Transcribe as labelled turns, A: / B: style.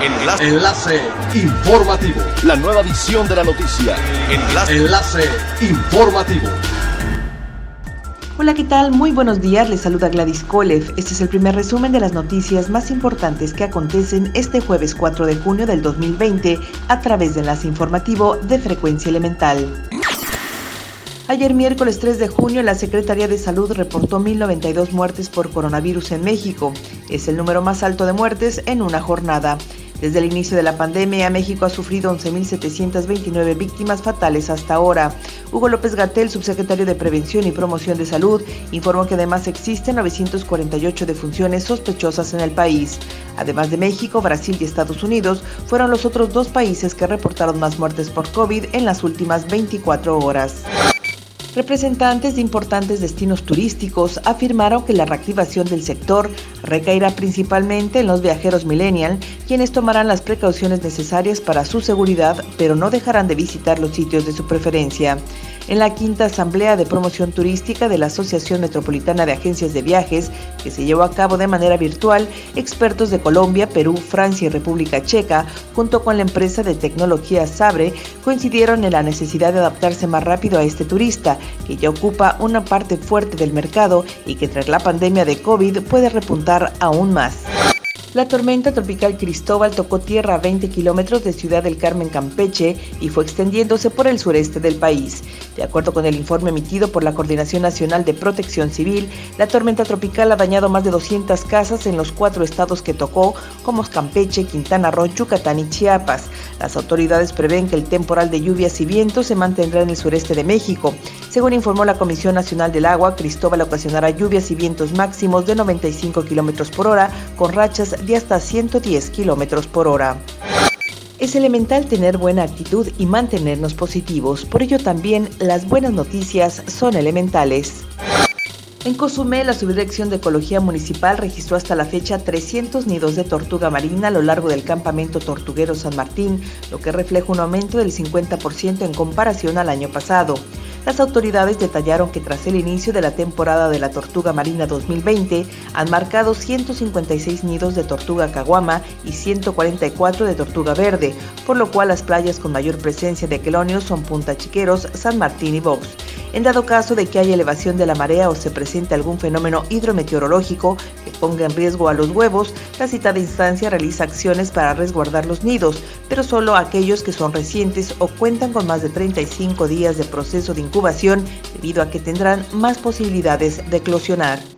A: Enlace. Enlace informativo.
B: La nueva edición de la noticia.
A: Enlace. Enlace informativo.
C: Hola, ¿qué tal? Muy buenos días, les saluda Gladys Kolev. Este es el primer resumen de las noticias más importantes que acontecen este jueves 4 de junio del 2020 a través de Enlace Informativo de Frecuencia Elemental. Ayer miércoles 3 de junio, la Secretaría de Salud reportó 1.092 muertes por coronavirus en México. Es el número más alto de muertes en una jornada. Desde el inicio de la pandemia, México ha sufrido 11.729 víctimas fatales hasta ahora. Hugo López Gatel, subsecretario de Prevención y Promoción de Salud, informó que además existen 948 defunciones sospechosas en el país. Además de México, Brasil y Estados Unidos, fueron los otros dos países que reportaron más muertes por COVID en las últimas 24 horas. Representantes de importantes destinos turísticos afirmaron que la reactivación del sector recaerá principalmente en los viajeros millennial, quienes tomarán las precauciones necesarias para su seguridad, pero no dejarán de visitar los sitios de su preferencia. En la quinta Asamblea de Promoción Turística de la Asociación Metropolitana de Agencias de Viajes, que se llevó a cabo de manera virtual, expertos de Colombia, Perú, Francia y República Checa, junto con la empresa de tecnología Sabre, coincidieron en la necesidad de adaptarse más rápido a este turista, que ya ocupa una parte fuerte del mercado y que tras la pandemia de COVID puede repuntar aún más. La tormenta tropical Cristóbal tocó tierra a 20 kilómetros de Ciudad del Carmen, Campeche, y fue extendiéndose por el sureste del país. De acuerdo con el informe emitido por la Coordinación Nacional de Protección Civil, la tormenta tropical ha dañado más de 200 casas en los cuatro estados que tocó, como Campeche, Quintana Roo, Yucatán y Chiapas. Las autoridades prevén que el temporal de lluvias y vientos se mantendrá en el sureste de México. Según informó la Comisión Nacional del Agua, Cristóbal ocasionará lluvias y vientos máximos de 95 kilómetros por hora, con rachas de hasta 110 kilómetros por hora. Es elemental tener buena actitud y mantenernos positivos, por ello también las buenas noticias son elementales. En Cozumel, la Subdirección de Ecología Municipal registró hasta la fecha 300 nidos de tortuga marina a lo largo del campamento tortuguero San Martín, lo que refleja un aumento del 50% en comparación al año pasado. Las autoridades detallaron que tras el inicio de la temporada de la tortuga marina 2020 han marcado 156 nidos de tortuga caguama y 144 de tortuga verde, por lo cual las playas con mayor presencia de quelonios son Punta Chiqueros, San Martín y Box. En dado caso de que haya elevación de la marea o se presente algún fenómeno hidrometeorológico que ponga en riesgo a los huevos, la citada instancia realiza acciones para resguardar los nidos, pero solo aquellos que son recientes o cuentan con más de 35 días de proceso de incubación debido a que tendrán más posibilidades de eclosionar.